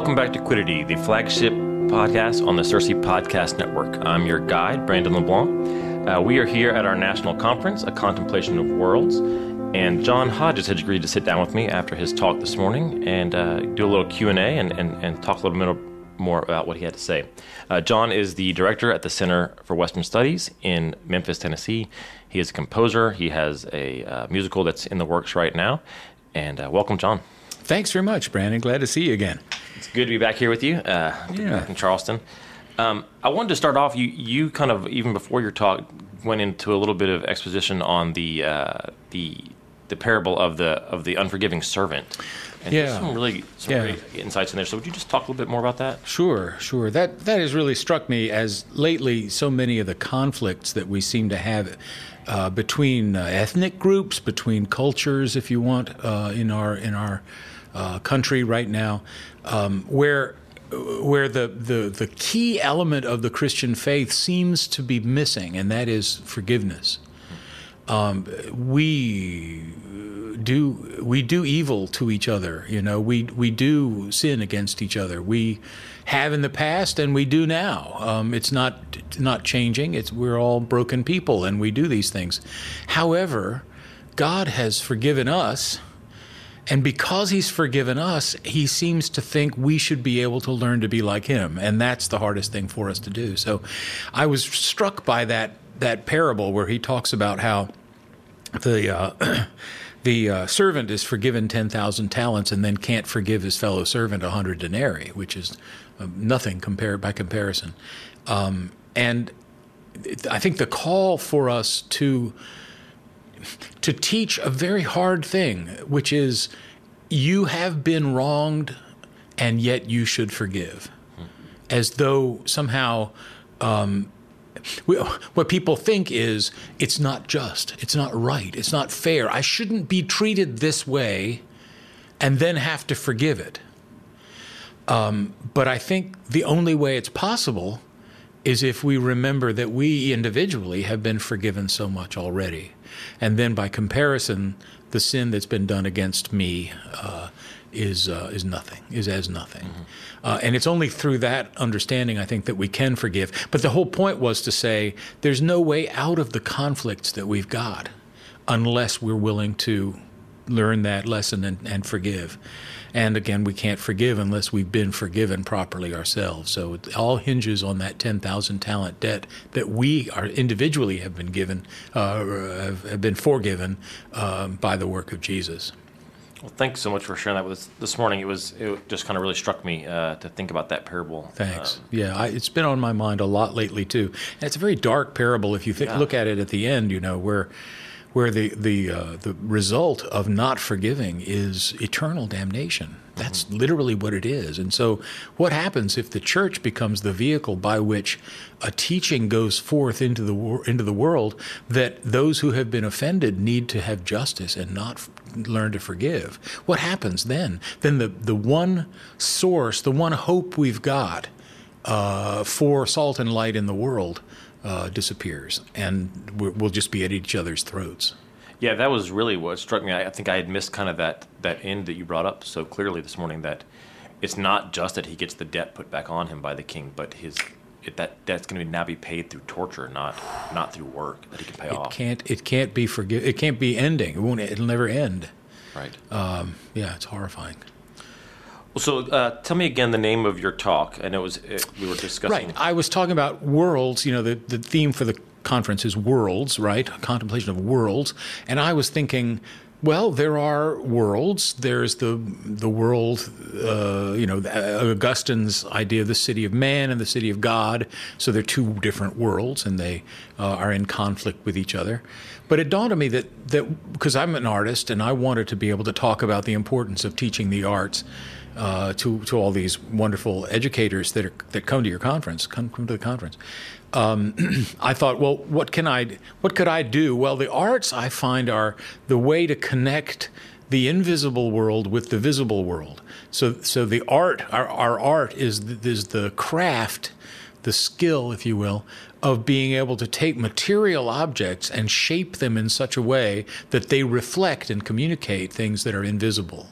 Welcome back to Quiddity, the flagship podcast on the CiRCE Podcast Network. I'm your guide, Brandon LeBlanc. Uh, we are here at our national conference, A Contemplation of Worlds, and John Hodges has agreed to sit down with me after his talk this morning and uh, do a little Q&A and, and, and talk a little bit more about what he had to say. Uh, John is the director at the Center for Western Studies in Memphis, Tennessee. He is a composer. He has a uh, musical that's in the works right now. And uh, welcome, John. Thanks very much, Brandon. Glad to see you again. It's good to be back here with you. Uh, yeah. in Charleston. Um, I wanted to start off. You you kind of even before your talk went into a little bit of exposition on the uh, the the parable of the of the unforgiving servant. And Yeah. some really some Yeah. great insights in there. So would you just talk a little bit more about that? Sure, sure. That that has really struck me as lately so many of the conflicts that we seem to have uh, between uh, ethnic groups, between cultures, if you want, uh, in our in our uh, country right now, um, where where the, the the key element of the Christian faith seems to be missing, and that is forgiveness. Um, we do we do evil to each other. You know, we we do sin against each other. We have in the past, and we do now. Um, it's not not changing. It's we're all broken people, and we do these things. However, God has forgiven us. And because he's forgiven us, he seems to think we should be able to learn to be like him. And that's the hardest thing for us to do. So I was struck by that, that parable where he talks about how the, uh, the uh, servant is forgiven 10,000 talents and then can't forgive his fellow servant 100 denarii, which is uh, nothing compared by comparison. Um, and I think the call for us to to teach a very hard thing, which is you have been wronged and yet you should forgive. As though somehow um, we, what people think is it's not just, it's not right, it's not fair. I shouldn't be treated this way and then have to forgive it. Um, but I think the only way it's possible is if we remember that we individually have been forgiven so much already. And then by comparison, the sin that's been done against me uh, is, uh, is nothing, is as nothing. Uh, and it's only through that understanding, I think, that we can forgive. But the whole point was to say there's no way out of the conflicts that we've got unless we're willing to learn that lesson and, and forgive. And again, we can't forgive unless we've been forgiven properly ourselves. So it all hinges on that 10,000 talent debt that we are individually have been given, uh, have, been forgiven um, by the work of Jesus. Well, thanks so much for sharing that with us this morning. It was it just kind of really struck me uh, to think about that parable. Thanks. Um, yeah, I, it's been on my mind a lot lately too. And it's a very dark parable if you Yeah. look at it at the end. You know where where the the uh, the result of not forgiving is eternal damnation. That's literally what it is. And so, what happens if the church becomes the vehicle by which a teaching goes forth into the wor- into the world that those who have been offended need to have justice and not f- learn to forgive? What happens then? Then the the one source, the one hope we've got uh, for salt and light in the world uh, disappears, and we'll just be at each other's throats. Yeah, that was really what struck me. I, I think I had missed kind of that that end that you brought up so clearly this morning. That it's not just that he gets the debt put back on him by the king, but his it, that debt's going to now be paid through torture, not not through work that he can pay It off. can't. It can't be forgive. It can't be ending. It won't. It'll never end. Right. Um, yeah, it's horrifying. So uh, tell me again the name of your talk. And it was it, we were discussing. Right. I was talking about worlds. You know, the, the theme for the conference is worlds, right? Contemplation of worlds. And I was thinking, well, there are worlds. There's the the world, uh, you know, Augustine's idea of the city of man and the city of God. So they're two different worlds, and they uh, are in conflict with each other. But it dawned on me that that because I'm an artist and I wanted to be able to talk about the importance of teaching the arts uh, to to all these wonderful educators that are, that come to your conference, come, come to the conference. Um, I thought, well, what can I, what could I do? Well, the arts I find are the way to connect the invisible world with the visible world. So, so the art, our, our art is is the craft, the skill, if you will, of being able to take material objects and shape them in such a way that they reflect and communicate things that are invisible.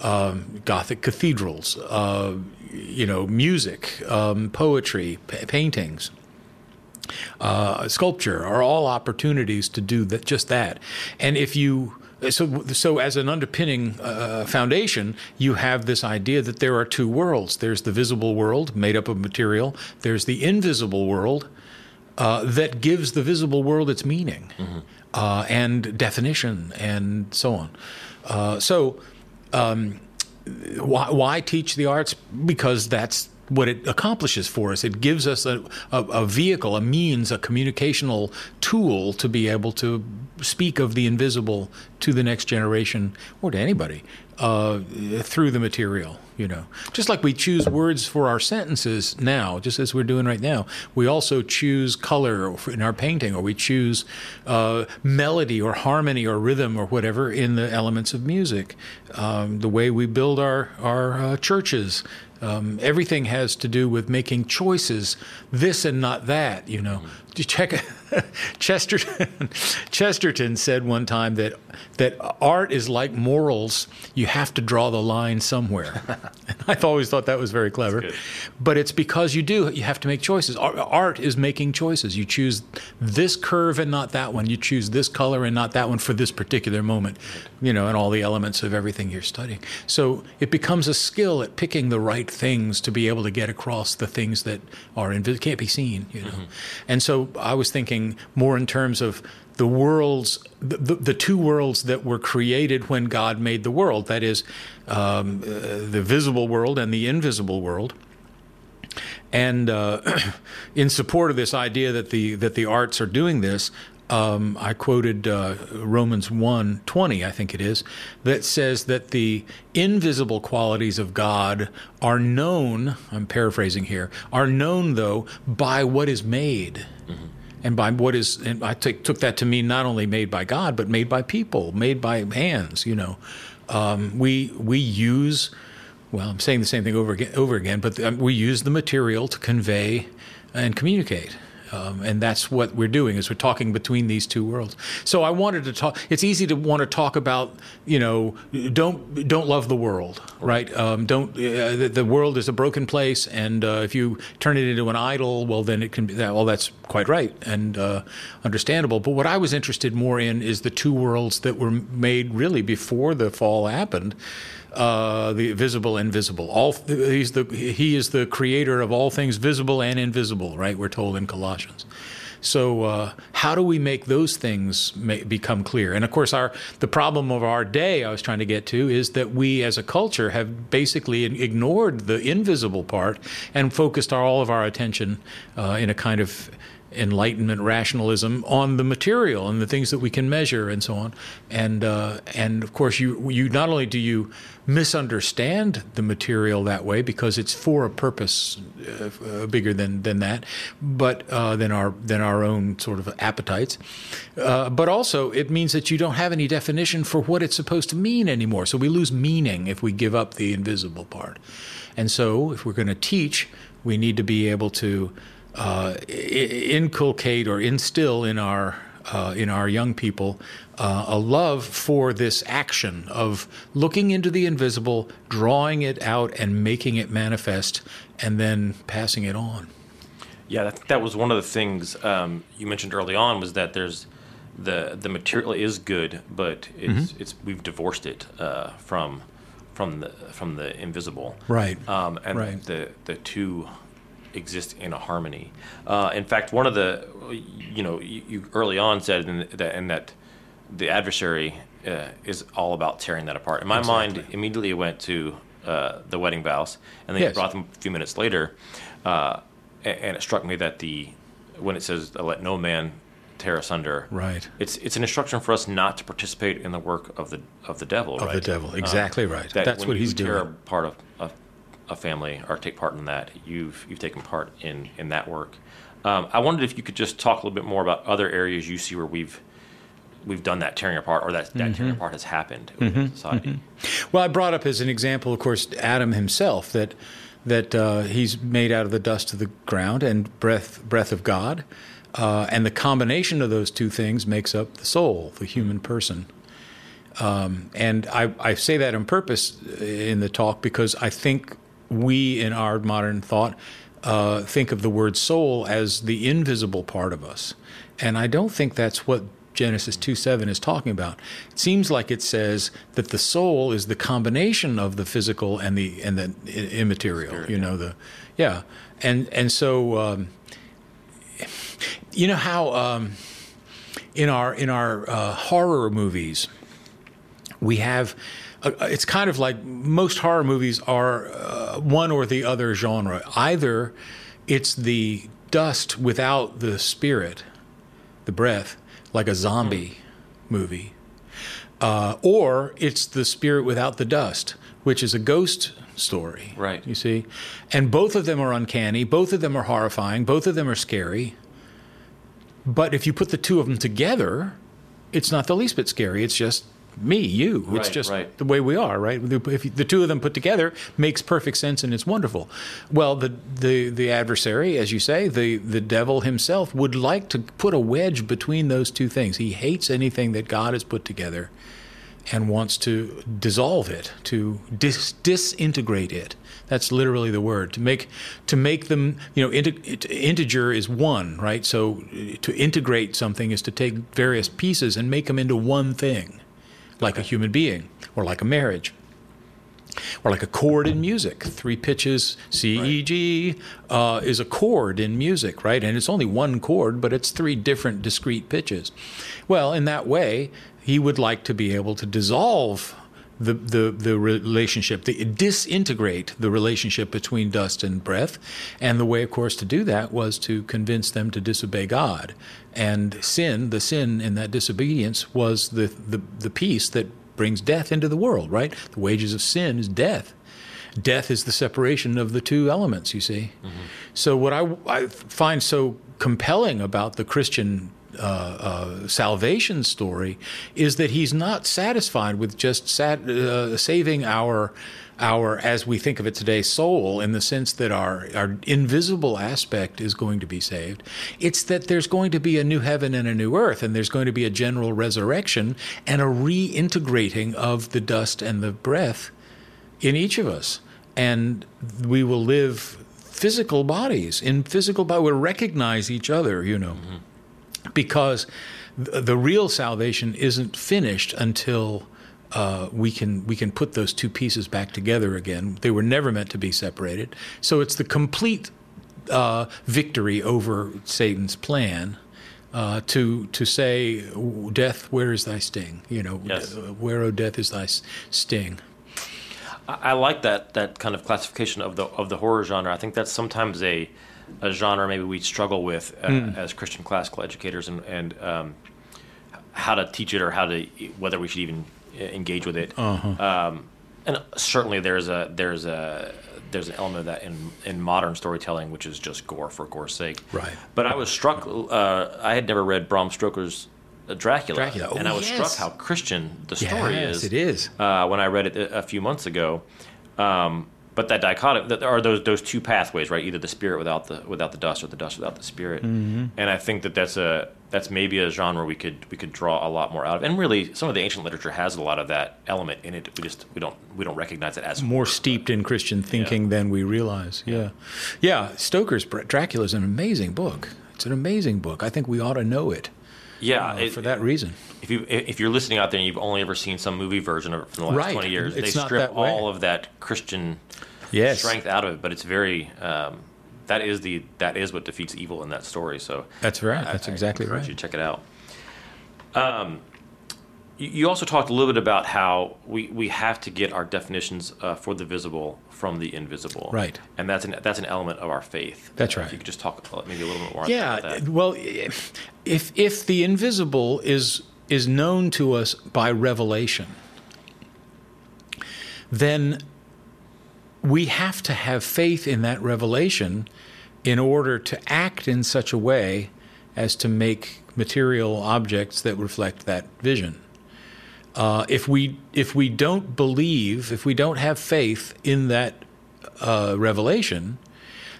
Um, Gothic cathedrals, uh, you know, music, um, poetry, pa- paintings. Uh, sculpture are all opportunities to do that, just that. And if you so, so as an underpinning uh, foundation, you have this idea that there are two worlds. There's the visible world made up of material. There's the invisible world uh, that gives the visible world its meaning mm-hmm. uh, and definition and so on. Uh, so, um, why, why teach the arts? Because that's what it accomplishes for us. It gives us a, a, a, vehicle, a means, a communicational tool to be able to speak of the invisible to the next generation or to anybody uh, through the material. You know, just like we choose words for our sentences now, just as we're doing right now, we also choose color in our painting, or we choose uh, melody or harmony or rhythm or whatever in the elements of music. Um, the way we build our our uh, churches, um, everything has to do with making choices, this and not that. You know, mm-hmm. check. Chesterton, Chesterton said one time that that art is like morals. You have to draw the line somewhere. I've always thought that was very clever, but it's because you do. You have to make choices. Art is making choices. You choose this curve and not that one. You choose this color and not that one for this particular moment. You know, and all the elements of everything you're studying. So it becomes a skill at picking the right things to be able to get across the things that are invisible, can't be seen. You know, mm-hmm. and so I was thinking more in terms of the worlds, the, the, two worlds that were created when God made the world that is, um, uh, the visible world and the invisible world. And uh, in support of this idea that the, that the arts are doing this, um, I quoted uh, Romans 1 20, I think it is, that says that the invisible qualities of God are known, I'm paraphrasing here, are known, though, by what is made. Mm-hmm. And by what is, and I t- took that to mean not only made by God, but made by people, made by hands, you know. Um, we, we use, well, I'm saying the same thing over again, over again but um, we use the material to convey and communicate. Um, and that's what we're doing is we're talking between these two worlds. So I wanted to talk. It's easy to want to talk about, you know, don't don't love the world, right? Um, don't. Uh, the, the, world is a broken place, and uh, if you turn it into an idol, well, then it can be. Well, that's quite right and uh, understandable. But what I was interested more in is the two worlds that were made really before the fall happened uh, the visible invisible. All he's the he is the creator of all things visible and invisible. Right? We're told in Colossians. So uh, how do we make those things become clear? And of course, our the problem of our day I was trying to get to is that we as a culture have basically ignored the invisible part and focused our, all of our attention uh, in a kind of enlightenment rationalism on the material and the things that we can measure and so on. And uh, and of course you you not only do you misunderstand the material that way because it's for a purpose uh, uh, bigger than than that but uh, than our than our own sort of appetites uh, but also it means that you don't have any definition for what it's supposed to mean anymore. So we lose meaning if we give up the invisible part. And so if we're going to teach we need to be able to uh, inculcate or instill in our uh, in our young people uh, a love for this action of looking into the invisible, drawing it out, and making it manifest, and then passing it on. Yeah, that, that was one of the things um, you mentioned early on was that there's the the material is good, but it's mm-hmm. it's we've divorced it uh, from from the from the invisible. Right. Um, and right. the the two exist in a harmony. Uh, in fact, one of the, you know, you, you early on said in that, in that the adversary uh, is all about tearing that apart. In my exactly. mind, immediately went to uh, the wedding vows, and then yes. brought them a few minutes later, uh, and, and, it struck me that the when it says "let no man tear asunder," right? It's it's an instruction for us not to participate in the work of the of the devil. Of right? the devil, exactly uh, right. That That's what he's doing. Tear part of, of a family or take part in that, you've you've taken part in in that work. Um, I wondered if you could just talk a little bit more about other areas you see where we've we've done that tearing apart or that, that mm-hmm. tearing apart has happened mm-hmm. in society. Mm-hmm. Well, I brought up as an example, of course, Adam himself that that uh, he's made out of the dust of the ground and breath breath of God, uh, and the combination of those two things makes up the soul, the human person. Um, and I, I say that on purpose in the talk because I think we in our modern thought uh, think of the word soul as the invisible part of us. And I don't think that's what Genesis 2 7 is talking about. It seems like it says that the soul is the combination of the physical and the and the immaterial. Spirit, you know the yeah, and and so um, you know how um, in our in our uh, horror movies we have uh, it's kind of like most horror movies are uh, one or the other genre. Either it's the dust without the spirit, the breath, like a zombie mm. movie, uh, or it's the spirit without the dust, which is a ghost story. Right. You see? And both of them are uncanny, both of them are horrifying, both of them are scary. But if you put the two of them together, it's not the least bit scary. It's just me, you. Right, it's just right. the way we are, right? If the two of them put together makes perfect sense and it's wonderful. Well, the the the adversary, as you say, the the devil himself would like to put a wedge between those two things. He hates anything that God has put together and wants to dissolve it, to dis- disintegrate it. That's literally the word. To make to make them, you know, integer is one, right? So to integrate something is to take various pieces and make them into one thing like okay. a human being or like a marriage or like a chord in music. Three pitches, C, E, G, uh, is a chord in music, right? And it's only one chord, but it's three different discrete pitches. Well, in that way, he would like to be able to dissolve the, the, the relationship, the, disintegrate the relationship between dust and breath. And the way, of course, to do that was to convince them to disobey God. And sin, the sin in that disobedience, was the, the, the piece that brings death into the world, right? The wages of sin is death. Death is the separation of the two elements, you see. Mm-hmm. So, what I, I find so compelling about the Christian uh, uh, salvation story is that he's not satisfied with just sat, uh, saving our our as we think of it today soul in the sense that our our invisible aspect is going to be saved. It's that there's going to be a new heaven and a new earth and there's going to be a general resurrection and a reintegrating of the dust and the breath in each of us. And we will live physical bodies in physical body we'll recognize each other you know. Mm-hmm because the real salvation isn't finished until uh, we can we can put those two pieces back together again. They were never meant to be separated. So it's the complete uh, victory over Satan's plan. Uh, to to say, death, where is thy sting? You know, yes. where, oh, death, is thy sting? I, I like that that kind of classification of the of the horror genre. I think that's sometimes a a genre maybe we struggle with uh, mm. as Christian classical educators and, and um, how to teach it or how to whether we should even uh, engage with it. Uh-huh. Um, and certainly there's a there's a there's an element of that in in modern storytelling, which is just gore for gore's sake. Right. But I was struck. Uh, I had never read Bram Stoker's Dracula, Dracula. Oh, and I was yes. struck how Christian the story yes, is. It is. Uh, when I read it a, few months ago. Um, but that dichotomy there are those those two pathways right either the spirit without the without the dust or the dust without the spirit mm-hmm. and i think that that's a that's maybe a genre we could we could draw a lot more out of and really some of the ancient literature has a lot of that element in it we just we don't we don't recognize it as more steeped in christian thinking yeah. than we realize yeah yeah stoker's dracula is an amazing book it's an amazing book i think we ought to know it yeah, uh, it, for that reason. If you if you're listening out there and you've only ever seen some movie version of it from the last right. twenty years, it's they strip all of that Christian yes. strength out of it, but it's very. Um, that is the that is what defeats evil in that story. So that's right. That's I, exactly I right. You check it out. Um, you also talked a little bit about how we, we have to get our definitions uh, for the visible from the invisible. Right. And that's an that's an element of our faith. That's right. If you could just talk maybe a little bit more yeah, about that. Well, if if the invisible is is known to us by revelation, then we have to have faith in that revelation in order to act in such a way as to make material objects that reflect that vision. Uh, if we if we don't believe, if we don't have faith in that uh, revelation,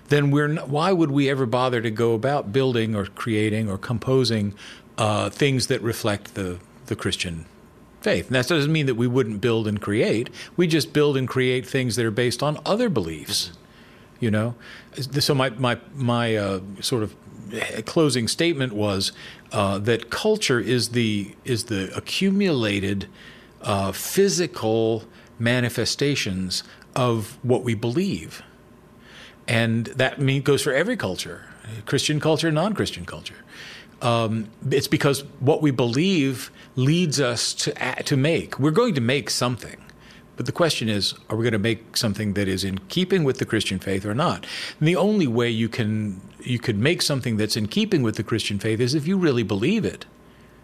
then we're not, why would we ever bother to go about building or creating or composing uh, things that reflect the the Christian faith. And that doesn't mean that we wouldn't build and create. We just build and create things that are based on other beliefs. You know, so my my my uh, sort of closing statement was uh, that culture is the is the accumulated uh, physical manifestations of what we believe, and that mean goes for every culture, Christian culture, non-Christian culture. Um, it's because what we believe leads us to to make. We're going to make something. But the question is, are we going to make something that is in keeping with the Christian faith or not? And the only way you can you could make something that's in keeping with the Christian faith is if you really believe it.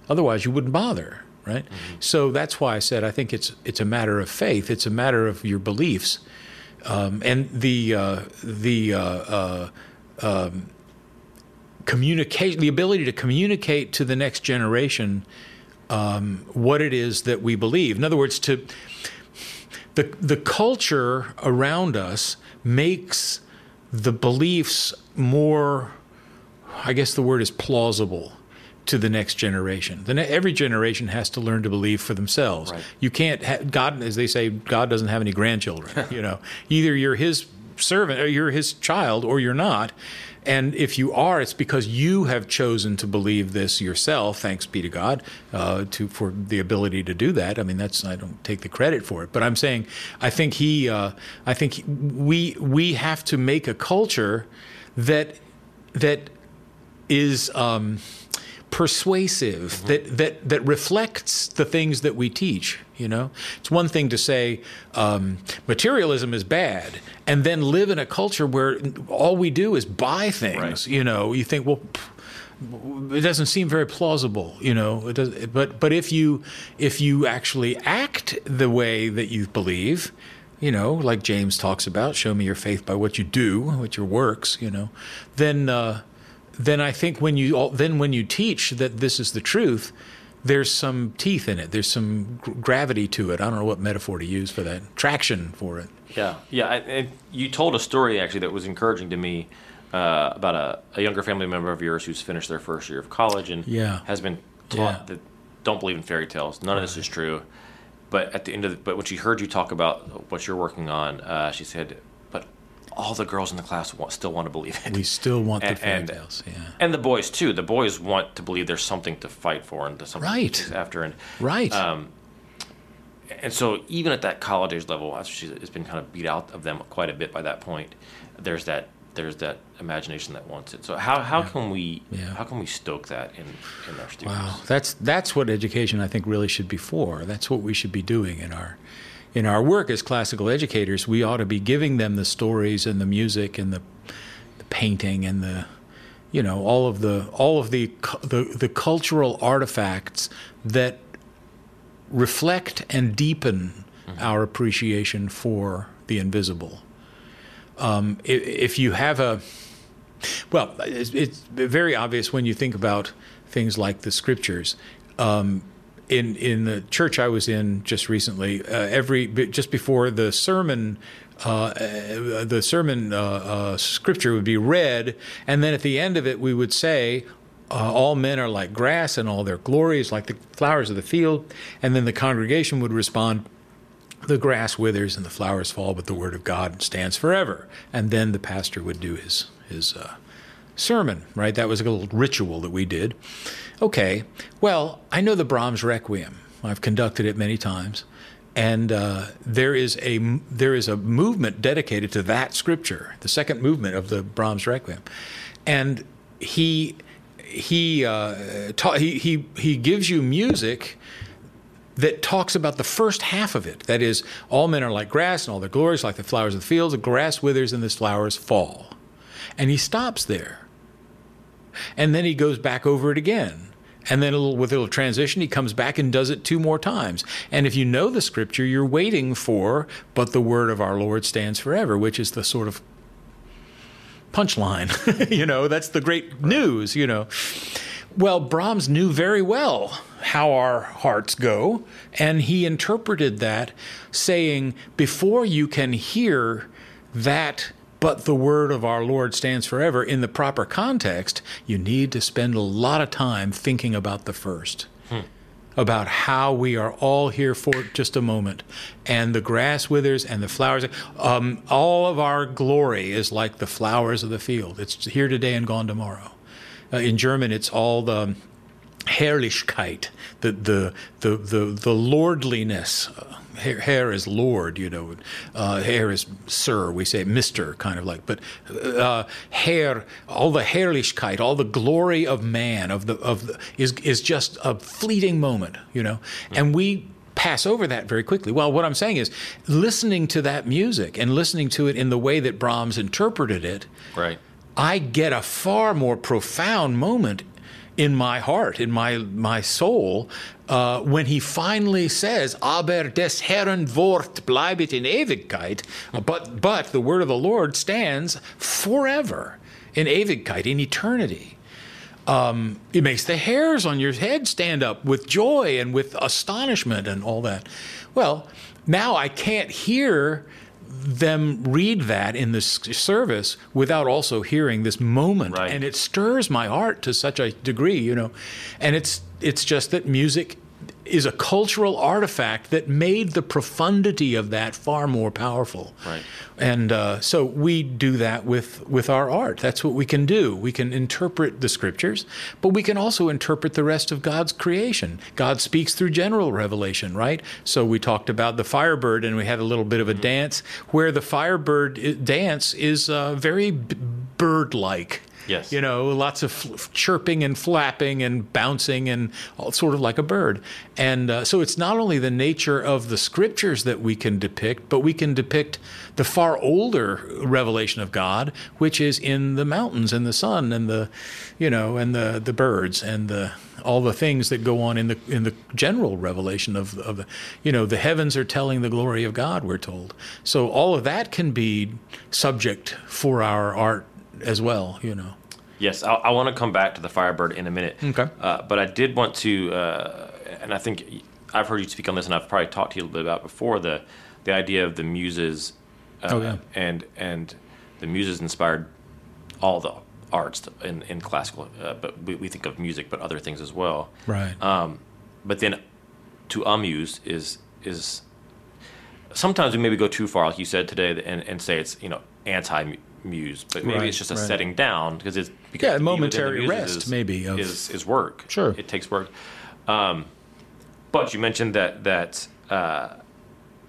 Otherwise, you wouldn't bother, right? Mm-hmm. So that's why I said I think it's it's a matter of faith. It's a matter of your beliefs, um, and the uh, the uh, uh, um, communication, the ability to communicate to the next generation um, what it is that we believe. In other words, to the the culture around us makes the beliefs more. I guess the word is plausible to the next generation. Then every generation has to learn to believe for themselves. Right. You can't ha- God, as they say, God doesn't have any grandchildren. you know, either you're His servant or you're His child, or you're not. And if you are, it's because you have chosen to believe this yourself. Thanks be to God uh, to for the ability to do that. I mean, that's I don't take the credit for it, but I'm saying I think he, uh, I think we we have to make a culture that that is. Um, persuasive mm-hmm. that, that that reflects the things that we teach you know it's one thing to say um, materialism is bad and then live in a culture where all we do is buy things right. you know you think well it doesn't seem very plausible, you know. It Does, but but if you if you actually act the way that you believe, you know, like James talks about, show me your faith by what you do, what your works, you know, then uh, then I think when you then when you teach that this is the truth, there's some teeth in it. There's some gravity to it. I don't know what metaphor to use for that. Traction for it. Yeah, yeah. I, you told a story actually that was encouraging to me uh, about a, a, younger family member of yours who's finished their first year of college and yeah. has been taught yeah. that don't believe in fairy tales. None right. of this is true. But at the end of the, but when she heard you talk about what you're working on, uh, she said, all the girls in the class want, still want to believe it. We still want and, the fairy tales, yeah. And the boys too. The boys want to believe there's something to fight for and something right. after. And right. Um, and so even at that college age level, it's been kind of beat out of them quite a bit by that point. There's that there's that imagination that wants it. So how, how yeah. can we yeah. how can we stoke that in, in our students? Wow, that's that's what education I think really should be for. That's what we should be doing in our in our work as classical educators, we ought to be giving them the stories and the music and the, the painting and the you know all of the all of the, the the cultural artifacts that reflect and deepen mm-hmm. our appreciation for the invisible. Um, if, if, you have a well, it's, it's, very obvious when you think about things like the scriptures. Um, in in the church I was in just recently, uh, every just before the sermon. Uh, uh, the sermon uh, uh, scripture would be read, and then at the end of it, we would say, all men are like grass and all their glory is like the flowers of the field. And then the congregation would respond, the grass withers and the flowers fall, but the word of God stands forever. And then the pastor would do his, his sermon, right? That was a little ritual that we did. Okay, well, I know the Brahms Requiem. I've conducted it many times, and uh, there is a there is a movement dedicated to that scripture, the second movement of the Brahms Requiem, and he he uh, ta- he he he gives you music that talks about the first half of it. That is, all men are like grass, and all their glories like the flowers of the fields. The grass withers, and the flowers fall. And he stops there. And then he goes back over it again. And then a little, with a little transition, he comes back and does it two more times. And if you know the scripture, you're waiting for, but the word of our Lord stands forever, which is the sort of punchline. you know, that's the great news, you know. Well, Brahms knew very well how our hearts go, and he interpreted that saying, before you can hear that but the word of our Lord stands forever in the proper context, you need to spend a lot of time thinking about the first. Hmm. about how we are all here for just a moment, and the grass withers and the flowers. Um, all of our glory is like the flowers of the field. It's here today and gone tomorrow. Uh, in German, it's all the Herrlichkeit, the the the the, the lordliness. Herr, Herr is Lord, you know. Uh, Herr is Sir. We say Mister, kind of like. But uh, Herr, all the Herrlichkeit, all the glory of man, of the of the, is is just a fleeting moment, you know. And we pass over that very quickly. Well, what I'm saying is, listening to that music and listening to it in the way that Brahms interpreted it, Right. I get a far more profound moment in my heart, in my my soul, uh, when he finally says, "Aber des Herren Wort bleibet in Ewigkeit," but but the word of the Lord stands forever in Ewigkeit, in eternity. Um, it makes the hairs on your head stand up with joy and with astonishment and all that. Well, now I can't hear them read that in this service without also hearing this moment Right. and it stirs my heart to such a degree you know and it's it's just that music is a cultural artifact that made the profundity of that far more powerful. Right. and uh, so we do that with with our art. That's what we can do. We can interpret the scriptures but we can also interpret the rest of god's creation. God speaks through general revelation right? So we talked about the firebird and we had a little bit of a dance where the firebird dance is uh, very b- bird-like Yes. you know lots of f- chirping and flapping and bouncing and all, sort of like a bird and uh, so it's not only the nature of the scriptures that we can depict but we can depict the far older revelation of god which is in the mountains and the sun and the you know and the the birds and the all the things that go on in the in the general revelation of of the you know the heavens are telling the glory of god we're told so all of that can be subject for our art as well you know Yes, I, I want to come back to the Firebird in a minute. Okay. Uh, but I did want to, uh, and I think I've heard you speak on this, and I've probably talked to you a little bit about before the the idea of the muses. Uh, Oh, yeah. And and the muses inspired all the arts in in classical, uh, but we, we think of music, but other things as well. right Um, but then to amuse is is sometimes we maybe go too far, like you said today, and, and say it's you know anti muse, but maybe Right, it's just a right. setting down because it's because Yeah, to be the momentary rest, is, maybe, of- is is work. Sure. it takes work. Um, but you mentioned that that uh,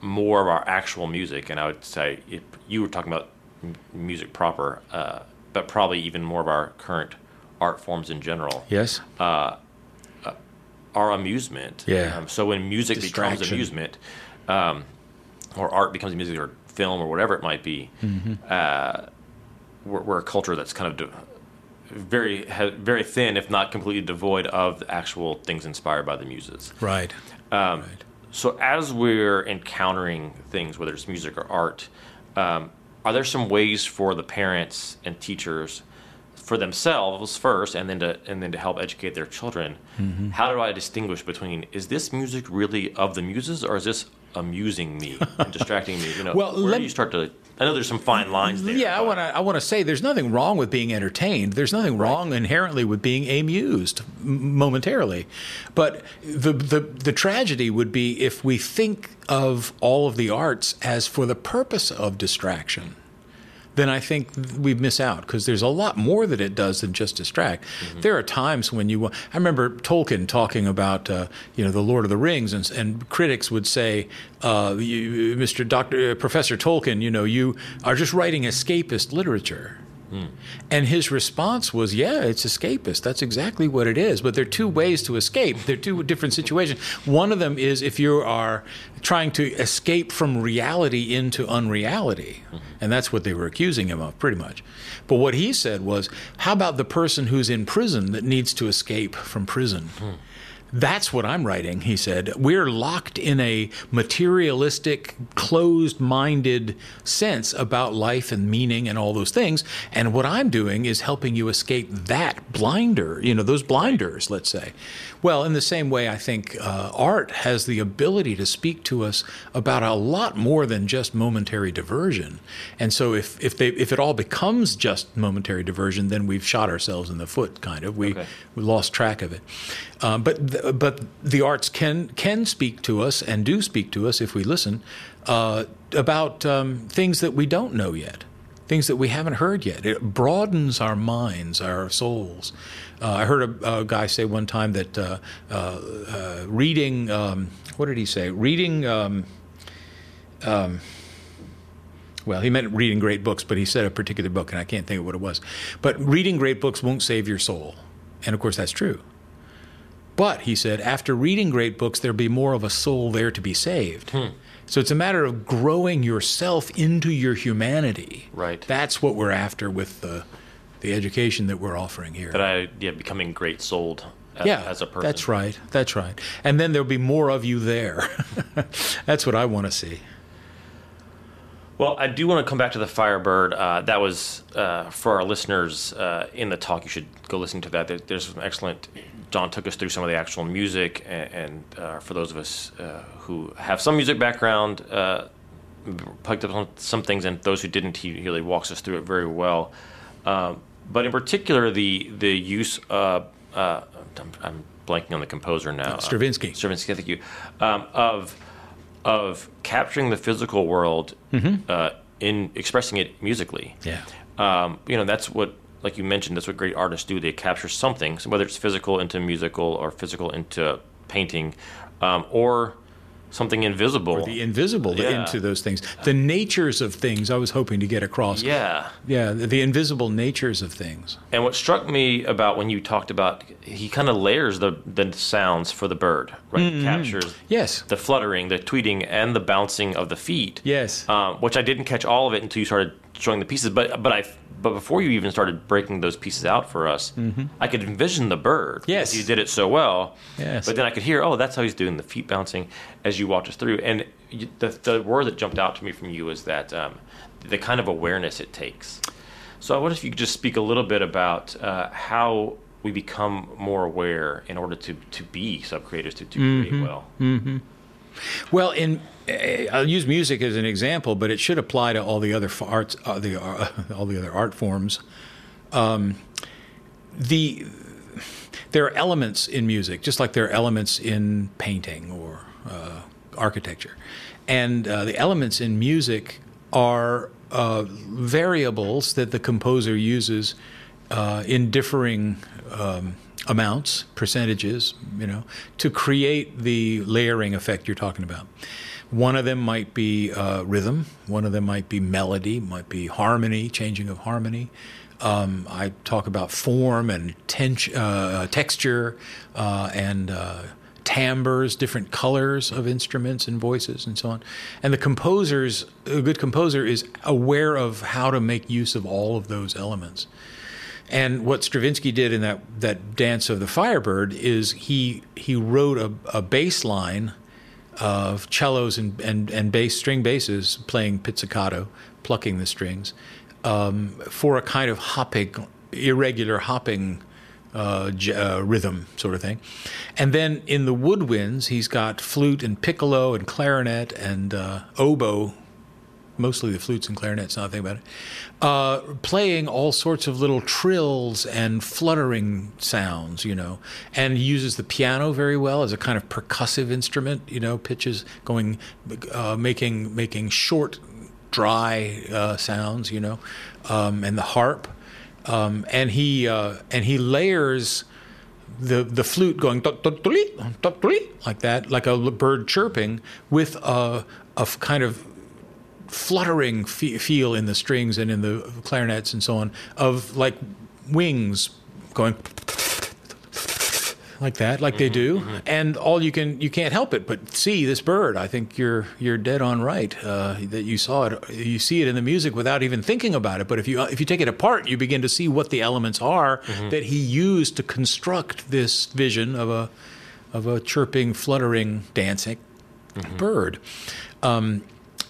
more of our actual music, and I would say it, you were talking about m- music proper, uh, but probably even more of our current art forms in general yes our amusement. Yeah. Um, so when music becomes amusement, um, or art becomes music, or film, or whatever it might be, Mm-hmm. We're, we're a culture that's kind of de- very very thin, if not completely devoid of the actual things inspired by the muses. right Um, Right. So as we're encountering things, whether it's music or art, um, are there some ways for the parents and teachers, for themselves first, and then to and then to help educate their children? Mm-hmm. How do I distinguish between is this music really of the muses, or is this amusing me and distracting me? You know, Well, where let- do you start to? I know there's some fine lines there. Yeah, I want to. I want to say there's nothing wrong with being entertained. There's nothing wrong inherently with being amused momentarily, but the the the tragedy would be if we think of all of the arts as for the purpose of distraction. Then I think we miss out because there's a lot more that it does than just distract. There are times when you. I remember Tolkien talking about uh, you know the Lord of the Rings, and, and critics would say, uh, you, "Mr. Doctor uh, Professor Tolkien, you know you are just writing escapist literature." And his response was, "Yeah, it's escapist. That's exactly what it is. But there are two ways to escape. There are two different situations. One of them is if you are trying to escape from reality into unreality, mm-hmm. and that's what they were accusing him of, pretty much. But what he said was, how about the person who's in prison that needs to escape from prison?" Hmm. That's what I'm writing, he said. We're locked in a materialistic, closed minded sense about life and meaning and all those things. And what I'm doing is helping you escape that blinder, you know, those blinders, let's say. Well, in the same way, I think uh, art has the ability to speak to us about a lot more than just momentary diversion. And so if, if, they, if it all becomes just momentary diversion, then we've shot ourselves in the foot, kind of. We, Okay. we lost track of it. Um, but th- but the arts can can speak to us and do speak to us if we listen uh, about um, things that we don't know yet, things that we haven't heard yet. It broadens our minds, our souls. Uh, I heard a, a, guy say one time that uh, uh, uh reading, um, what did he say? Reading. Um, um, well, he meant reading great books, but he said a particular book, and I can't think of what it was. But reading great books won't save your soul. And of course, that's true. But, he said, after reading great books, there'll be more of a soul there to be saved. Hmm. So it's a matter of growing yourself into your humanity. Right. That's what we're after with the, the education that we're offering here. That I, yeah, becoming great souled as, yeah, as a person. That's right. That's right. And then there'll be more of you there. that's what I want to see. Well, I do want to come back to the Firebird. Uh, that was uh, for our listeners uh, in the talk. You should go listen to that. There, there's some excellent. John took us through some of the actual music, and, and uh, for those of us uh, who have some music background, uh, picked up on some things, and those who didn't, he really walks us through it very well. Um, but in particular, the the use of I'm, I'm, blanking on the composer now. Stravinsky. Stravinsky, thank you. Um, of of capturing the physical world mm-hmm. uh, in expressing it musically. Yeah. Um, you know, that's what, like you mentioned, that's what great artists do. They capture something, so whether it's physical into musical or physical into painting, um, or something invisible. Or the invisible yeah. into those things. The natures of things I was hoping to get across. Yeah. Yeah, the, the invisible natures of things. And what struck me about when you talked about he kind of layers the the sounds for the bird, right? Mm-hmm. captures yes. the fluttering, the tweeting and the bouncing of the feet. Yes. Um, which I didn't catch all of it until you started showing the pieces, but but I but before you even started breaking those pieces out for us, mm-hmm. I could envision the bird. Yes, you did it so well. Yes, but then I could hear, oh, that's how he's doing the feet bouncing as you walked us through. And the the word that jumped out to me from you is that um, the kind of awareness it takes. So I wonder if you could just speak a little bit about uh, how we become more aware in order to to be sub creators to, to mm-hmm. create well. Mm-hmm. Well, in eh, I'll use music as an example, but it should apply to all the other arts, uh, the, uh, all the other art forms. Um, the there are elements in music, just like there are elements in painting or uh, architecture, and uh, the elements in music are uh, variables that the composer uses uh, in differing. Um, amounts, percentages, you know, to create the layering effect you're talking about. One of them might be uh, rhythm. One of them might be melody. Might be harmony, changing of harmony. Um, I talk about form and uh, texture uh, and uh, timbres, different colors of instruments and voices, and so on. And the composers, a good composer, is aware of how to make use of all of those elements. And what Stravinsky did in that, that Dance of the Firebird is he he wrote a, a bass line of cellos and, and, and bass string basses playing pizzicato, plucking the strings, um, for a kind of hopping, irregular hopping uh, uh, rhythm sort of thing. And then in the woodwinds, he's got flute and piccolo and clarinet and uh, oboe mostly the flutes and clarinets, now I think about it, uh, playing all sorts of little trills and fluttering sounds, you know, and uses the piano very well as a kind of percussive instrument, you know, pitches going, uh, making making short, dry uh, sounds, you know, um, and the harp, um, and he uh, and he layers the the flute going like that, like a bird chirping, with a, a kind of fluttering feel in the strings and in the clarinets and so on of like wings going like that, like mm-hmm, they do, mm-hmm. and all you can you can't help it but see this bird. I think you're you're dead on right uh, that you saw it. You see it in the music without even thinking about it. But if you if you take it apart, you begin to see what the elements are mm-hmm. that he used to construct this vision of a of a chirping, fluttering, dancing mm-hmm. bird. Um,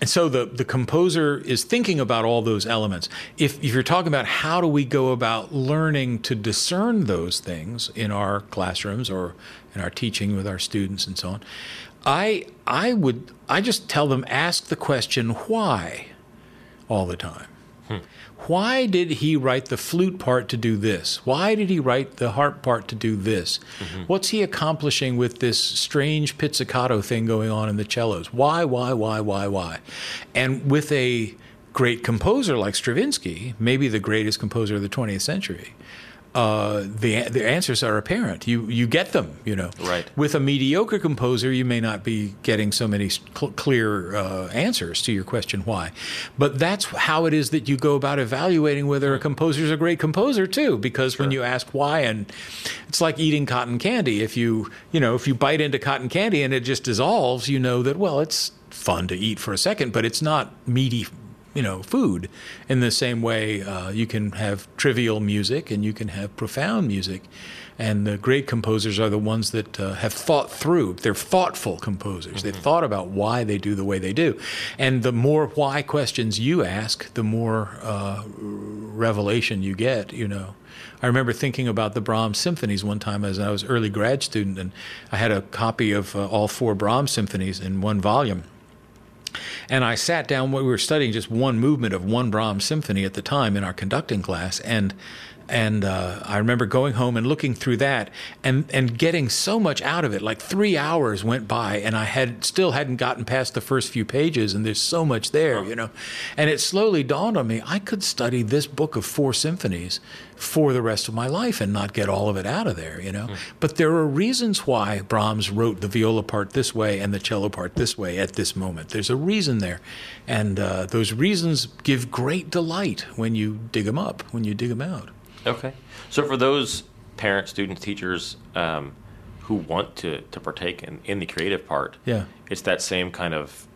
and so the, the composer is thinking about all those elements. If, if you're talking about how do we go about learning to discern those things in our classrooms or in our teaching with our students and so on, I, I would I just tell them ask the question why all the time. Why did he write the flute part to do this? Why did he write the harp part to do this? Mm-hmm. What's he accomplishing with this strange pizzicato thing going on in the cellos? Why, why, why, why, why? And with a great composer like Stravinsky, maybe the greatest composer of the 20th century, uh, the the answers are apparent. You you get them. You know. Right. With a mediocre composer, you may not be getting so many cl- clear uh, answers to your question why, but that's how it is that you go about evaluating whether a composer is a great composer too. Because when you ask why, and it's like eating cotton candy. If you you know if you bite into cotton candy and it just dissolves, you know that well it's fun to eat for a second, but it's not meaty you know food. In the same way uh, you can have trivial music and you can have profound music. And the great composers are the ones that uh, have thought through. They're thoughtful composers. They've thought about why they do the way they do. And the more why questions you ask the more uh, revelation you get you know. I remember thinking about the Brahms symphonies one time as I was early grad student, and I had a copy of uh, all four Brahms symphonies in one volume. And I sat down we were studying just one movement of one Brahms symphony at the time in our conducting class, and and uh, I remember going home and looking through that and and getting so much out of it. Like three hours went by, and I had still hadn't gotten past the first few pages, and there's so much there, you know. And it slowly dawned on me I could study this book of four symphonies for the rest of my life and not get all of it out of there, you know. But there are reasons why Brahms wrote the viola part this way and the cello part this way at this moment. There's a reason there, and uh, those reasons give great delight when you dig them up, when you dig them out. Okay. So for those parents, students, teachers um, who want to, to partake in, in the creative part, Yeah. it's that same kind of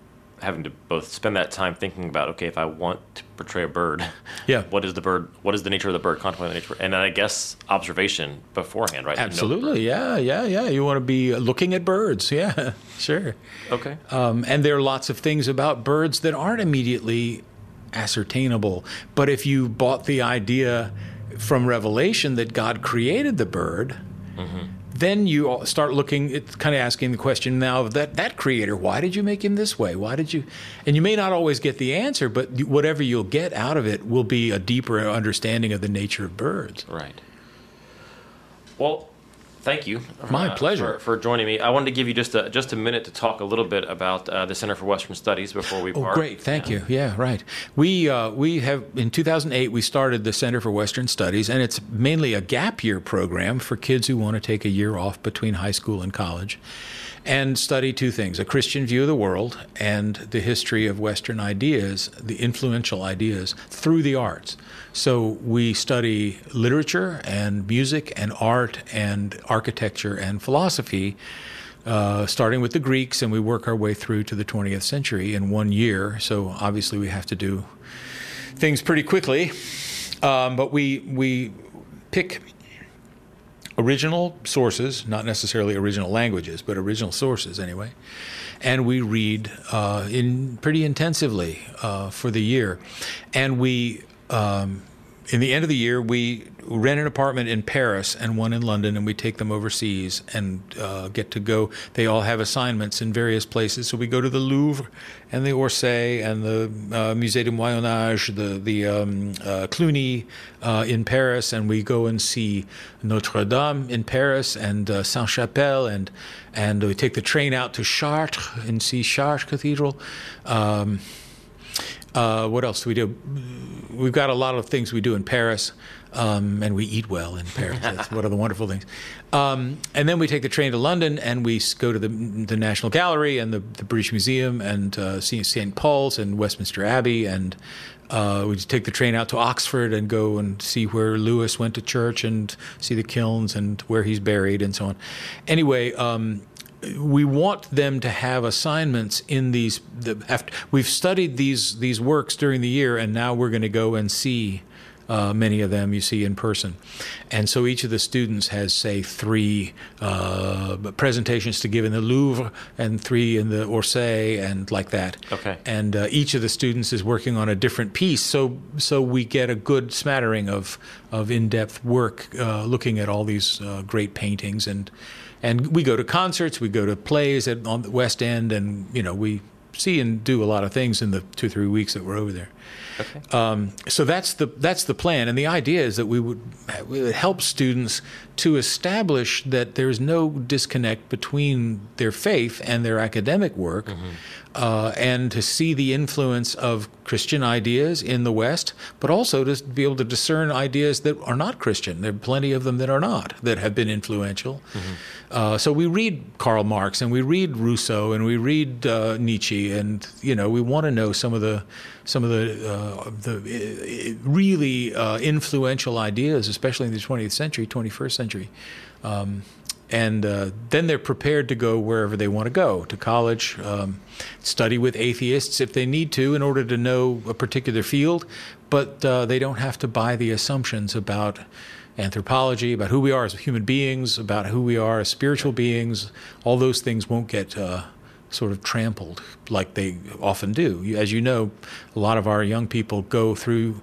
having to both spend that time thinking about okay if I want to portray a bird, Yeah. what is the bird? What is the nature of the bird? Contemplate the nature, and then I guess observation beforehand, right? To know the Absolutely, yeah, yeah, yeah. You want to be looking at birds, yeah, sure. Okay. Um, and there are lots of things about birds that aren't immediately ascertainable. But if you bought the idea from Revelation that God created the bird, then you start looking, it's kind of asking the question now of that, that creator, why did you make him this way? Why did you? And you may not always get the answer, but whatever you'll get out of it will be a deeper understanding of the nature of birds. Right. Well, thank you. My uh, pleasure. for, for joining me. I wanted to give you just a just a minute to talk a little bit about uh, the Center for Western Studies before we Oh, part. great! Thank you. Yeah, right. We uh, we have in 2008 we started the Center for Western Studies, and it's mainly a gap year program for kids who want to take a year off between high school and college, and study two things: a Christian view of the world and the history of Western ideas, the influential ideas through the arts. So we study literature and music and art and architecture and philosophy uh, starting with the Greeks, and we work our way through to the 20th century in one year. So obviously, we have to do things pretty quickly, um, but we we pick original sources, not necessarily original languages, but original sources anyway, and we read uh, in pretty intensively uh, for the year, and we. Um, in the end of the year, we rent an apartment in Paris and one in London, and we take them overseas and uh, get to go. They all have assignments in various places, so we go to the Louvre and the Orsay and the uh, Musée du Moyen Age, the the um, uh, Cluny uh, in Paris, and we go and see Notre Dame in Paris and uh, Saint Chapelle, and and we take the train out to Chartres and see Chartres Cathedral. Um, uh, what else do we do? We've got a lot of things we do in Paris, um, and we eat well in Paris. That's one of the wonderful things. Um, and then we take the train to London, and we go to the, the National Gallery and the, the British Museum, and uh, St. Paul's and Westminster Abbey, and uh, we take the train out to Oxford and go and see where Lewis went to church, and see the kilns and where he's buried, and so on. Anyway. Um, we want them to have assignments in these. The, after we've studied these these works during the year, and now we're going to go and see uh, many of them. You see in person, and so each of the students has say three uh, presentations to give in the Louvre and three in the Orsay, and like that. Okay. And uh, each of the students is working on a different piece, so so we get a good smattering of of in depth work, uh, looking at all these uh, great paintings and and we go to concerts, we go to plays at, on the West End, and you know we see and do a lot of things in the two three weeks that we're over there. Okay. Um, so that's the that's the plan, and the idea is that we would, we would help students to establish that there's no disconnect between their faith and their academic work, mm-hmm. Uh, and to see the influence of Christian ideas in the West, but also to be able to discern ideas that are not Christian. There are plenty of them that are not that have been influential. Mm-hmm. Uh, so we read Karl Marx and we read Rousseau and we read uh, Nietzsche, and you know we want to know some of the some of the uh, the uh, really uh, influential ideas, especially in the 20th century, 21st century. Um, and uh, then they're prepared to go wherever they want to go to college, um, study with atheists if they need to in order to know a particular field, but uh, they don't have to buy the assumptions about anthropology, about who we are as human beings, about who we are as spiritual beings. All those things won't get uh, sort of trampled like they often do. As you know, a lot of our young people go through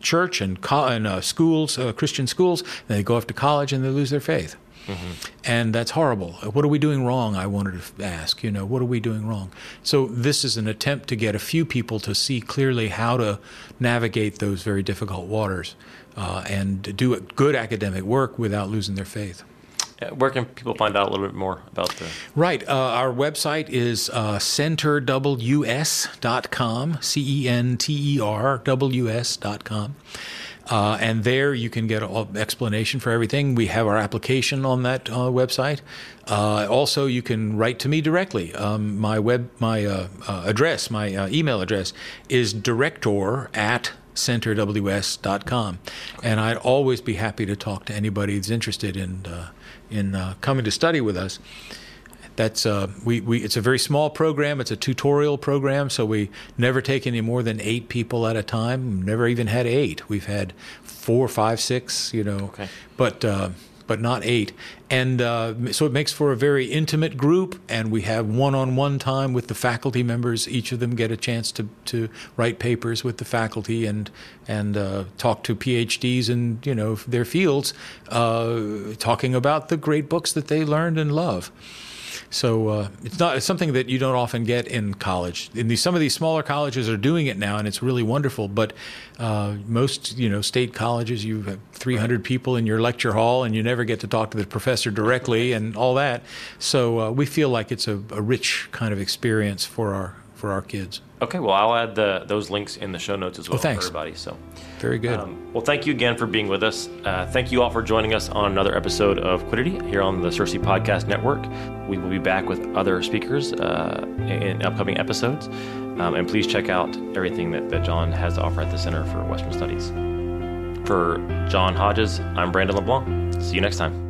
church and, co- and uh, schools, uh, Christian schools, and they go off to college and they lose their faith. Mm-hmm. And that's horrible. What are we doing wrong? I wanted to ask. You know, what are we doing wrong? So this is an attempt to get a few people to see clearly how to navigate those very difficult waters uh, and do good academic work without losing their faith. Uh, where can people find out a little bit more about the? Right. Uh, our website is uh, centerws.com, C E N T E R W S.com. Uh, and there you can get an explanation for everything. We have our application on that uh, website. Uh, also, you can write to me directly. Um, my web, my uh, uh, address, my uh, email address is director at centerws.com. And I'd always be happy to talk to anybody that's interested in in coming to study with us that's uh, we, we it's a very small program. It's a tutorial program so we never take any more than eight people at a time. Never even had eight. We've had four five six you know. Okay. but uh, but not eight. And uh, so it makes for a very intimate group and we have one-on-one time with the faculty members. Each of them get a chance to, to write papers with the faculty and and uh, talk to phds in you know their fields uh, talking about the great books that they learned and love so uh, it's not it's something that you don't often get in college. In these, some of these smaller colleges are doing it now, and it's really wonderful. But uh, most you know state colleges, you have 300 people in your lecture hall, and you never get to talk to the professor directly and all that. So uh, we feel like it's a, a rich kind of experience for our for our kids. Okay, well, I'll add the, those links in the show notes as well, well for everybody. So, very good. Um, well, thank you again for being with us. Uh, thank you all for joining us on another episode of Quiddity here on the CiRCE Podcast Network. We will be back with other speakers uh, in upcoming episodes. Um, and please check out everything that, that John has to offer at the Center for Western Studies. For John Hodges, I'm Brandon LeBlanc. See you next time.